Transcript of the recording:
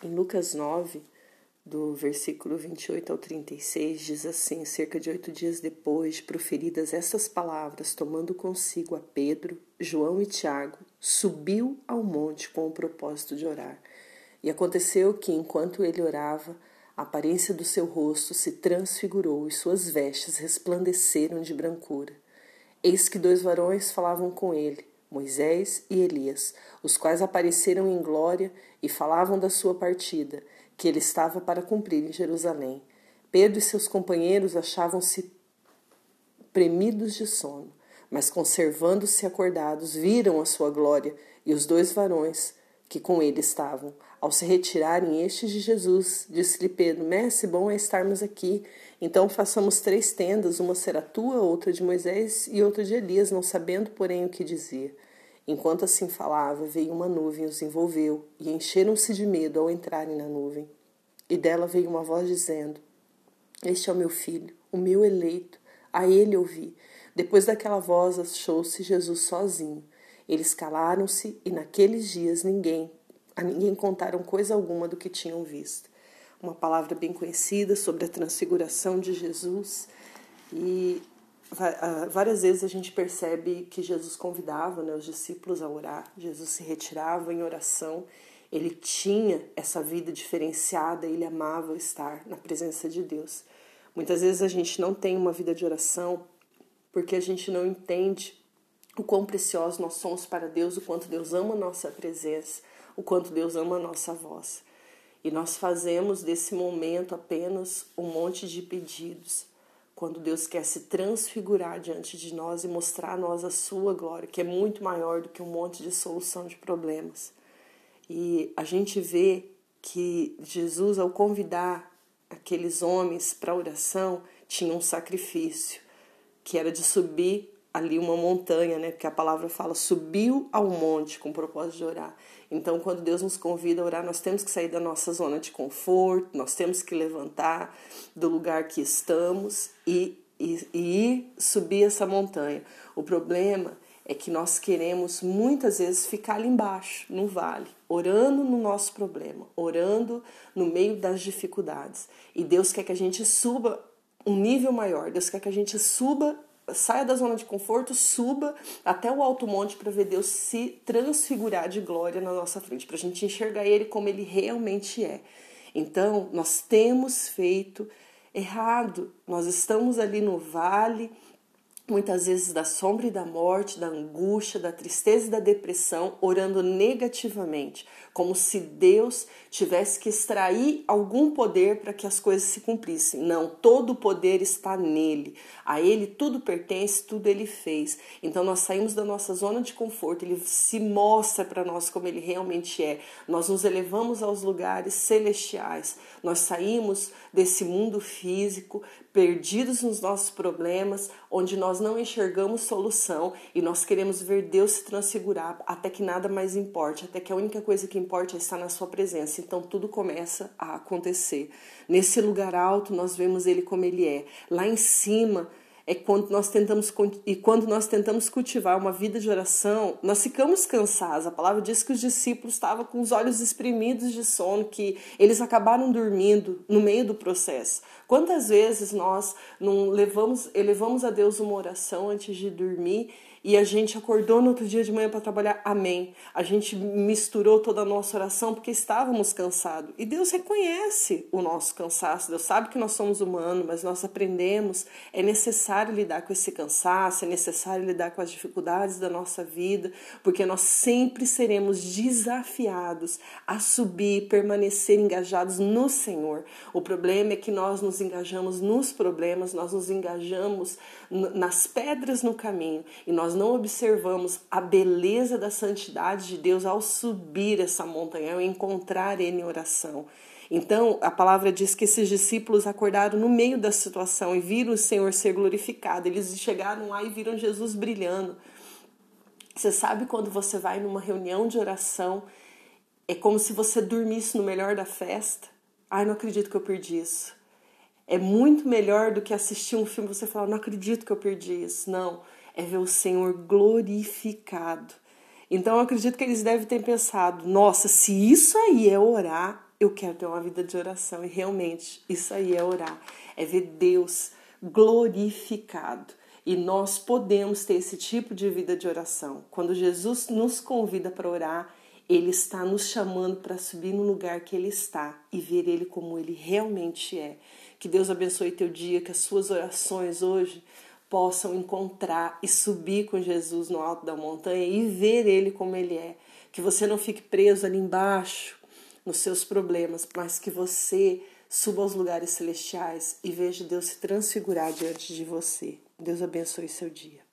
Em Lucas 9, do versículo 28 ao 36, diz assim: Cerca de oito dias depois de proferidas essas palavras, tomando consigo a Pedro, João e Tiago, subiu ao monte com o propósito de orar. E aconteceu que, enquanto ele orava, a aparência do seu rosto se transfigurou e suas vestes resplandeceram de brancura. Eis que dois varões falavam com ele Moisés e Elias, os quais apareceram em glória e falavam da sua partida, que ele estava para cumprir em Jerusalém. Pedro e seus companheiros achavam-se premidos de sono, mas conservando-se acordados, viram a sua glória e os dois varões que com ele estavam. Ao se retirarem estes de Jesus, disse-lhe Pedro: Mestre, bom é estarmos aqui. Então façamos três tendas, uma será tua, outra de Moisés e outra de Elias, não sabendo, porém, o que dizia. Enquanto assim falava, veio uma nuvem os envolveu, e encheram-se de medo ao entrarem na nuvem. E dela veio uma voz dizendo: Este é o meu filho, o meu eleito, a ele ouvi. Depois daquela voz, achou-se Jesus sozinho. Eles calaram-se e naqueles dias ninguém, a ninguém contaram coisa alguma do que tinham visto uma palavra bem conhecida sobre a transfiguração de Jesus. E várias vezes a gente percebe que Jesus convidava né, os discípulos a orar, Jesus se retirava em oração, ele tinha essa vida diferenciada, ele amava estar na presença de Deus. Muitas vezes a gente não tem uma vida de oração porque a gente não entende o quão preciosos nós somos para Deus, o quanto Deus ama a nossa presença, o quanto Deus ama a nossa voz. E nós fazemos desse momento apenas um monte de pedidos, quando Deus quer se transfigurar diante de nós e mostrar a nós a sua glória, que é muito maior do que um monte de solução de problemas. E a gente vê que Jesus, ao convidar aqueles homens para a oração, tinha um sacrifício, que era de subir ali uma montanha, né? Porque a palavra fala subiu ao monte com o propósito de orar. Então, quando Deus nos convida a orar, nós temos que sair da nossa zona de conforto, nós temos que levantar do lugar que estamos e, e, e ir subir essa montanha. O problema é que nós queremos muitas vezes ficar ali embaixo, no vale, orando no nosso problema, orando no meio das dificuldades. E Deus quer que a gente suba um nível maior, Deus quer que a gente suba saia da zona de conforto, suba até o alto monte para ver Deus se transfigurar de glória na nossa frente, para a gente enxergar Ele como Ele realmente é. Então, nós temos feito errado, nós estamos ali no vale muitas vezes da sombra e da morte, da angústia, da tristeza e da depressão, orando negativamente, como se Deus tivesse que extrair algum poder para que as coisas se cumprissem. Não, todo o poder está nele. A ele tudo pertence, tudo ele fez. Então nós saímos da nossa zona de conforto, ele se mostra para nós como ele realmente é. Nós nos elevamos aos lugares celestiais. Nós saímos desse mundo físico, perdidos nos nossos problemas, onde nós não enxergamos solução e nós queremos ver Deus se transfigurar até que nada mais importe, até que a única coisa que importa é estar na sua presença. Então tudo começa a acontecer. Nesse lugar alto nós vemos ele como ele é. Lá em cima é quando nós tentamos e quando nós tentamos cultivar uma vida de oração, nós ficamos cansados. A palavra diz que os discípulos estavam com os olhos espremidos de sono, que eles acabaram dormindo no meio do processo. Quantas vezes nós não levamos, elevamos a Deus uma oração antes de dormir e a gente acordou no outro dia de manhã para trabalhar, amém. A gente misturou toda a nossa oração porque estávamos cansados. E Deus reconhece o nosso cansaço, Deus sabe que nós somos humanos, mas nós aprendemos, é necessário lidar com esse cansaço, é necessário lidar com as dificuldades da nossa vida, porque nós sempre seremos desafiados a subir, permanecer engajados no Senhor. O problema é que nós nos engajamos nos problemas, nós nos engajamos nas pedras no caminho e nós não observamos a beleza da santidade de Deus ao subir essa montanha, ao encontrar Ele em oração. Então, a palavra diz que esses discípulos acordaram no meio da situação e viram o Senhor ser glorificado. Eles chegaram lá e viram Jesus brilhando. Você sabe quando você vai numa reunião de oração, é como se você dormisse no melhor da festa. Ai, não acredito que eu perdi isso. É muito melhor do que assistir um filme e você falar, não acredito que eu perdi isso. Não é ver o Senhor glorificado. Então eu acredito que eles devem ter pensado: nossa, se isso aí é orar, eu quero ter uma vida de oração. E realmente, isso aí é orar, é ver Deus glorificado. E nós podemos ter esse tipo de vida de oração. Quando Jesus nos convida para orar, ele está nos chamando para subir no lugar que ele está e ver ele como ele realmente é. Que Deus abençoe teu dia, que as suas orações hoje possam encontrar e subir com Jesus no alto da montanha e ver ele como ele é. Que você não fique preso ali embaixo nos seus problemas, mas que você suba aos lugares celestiais e veja Deus se transfigurar diante de você. Deus abençoe seu dia.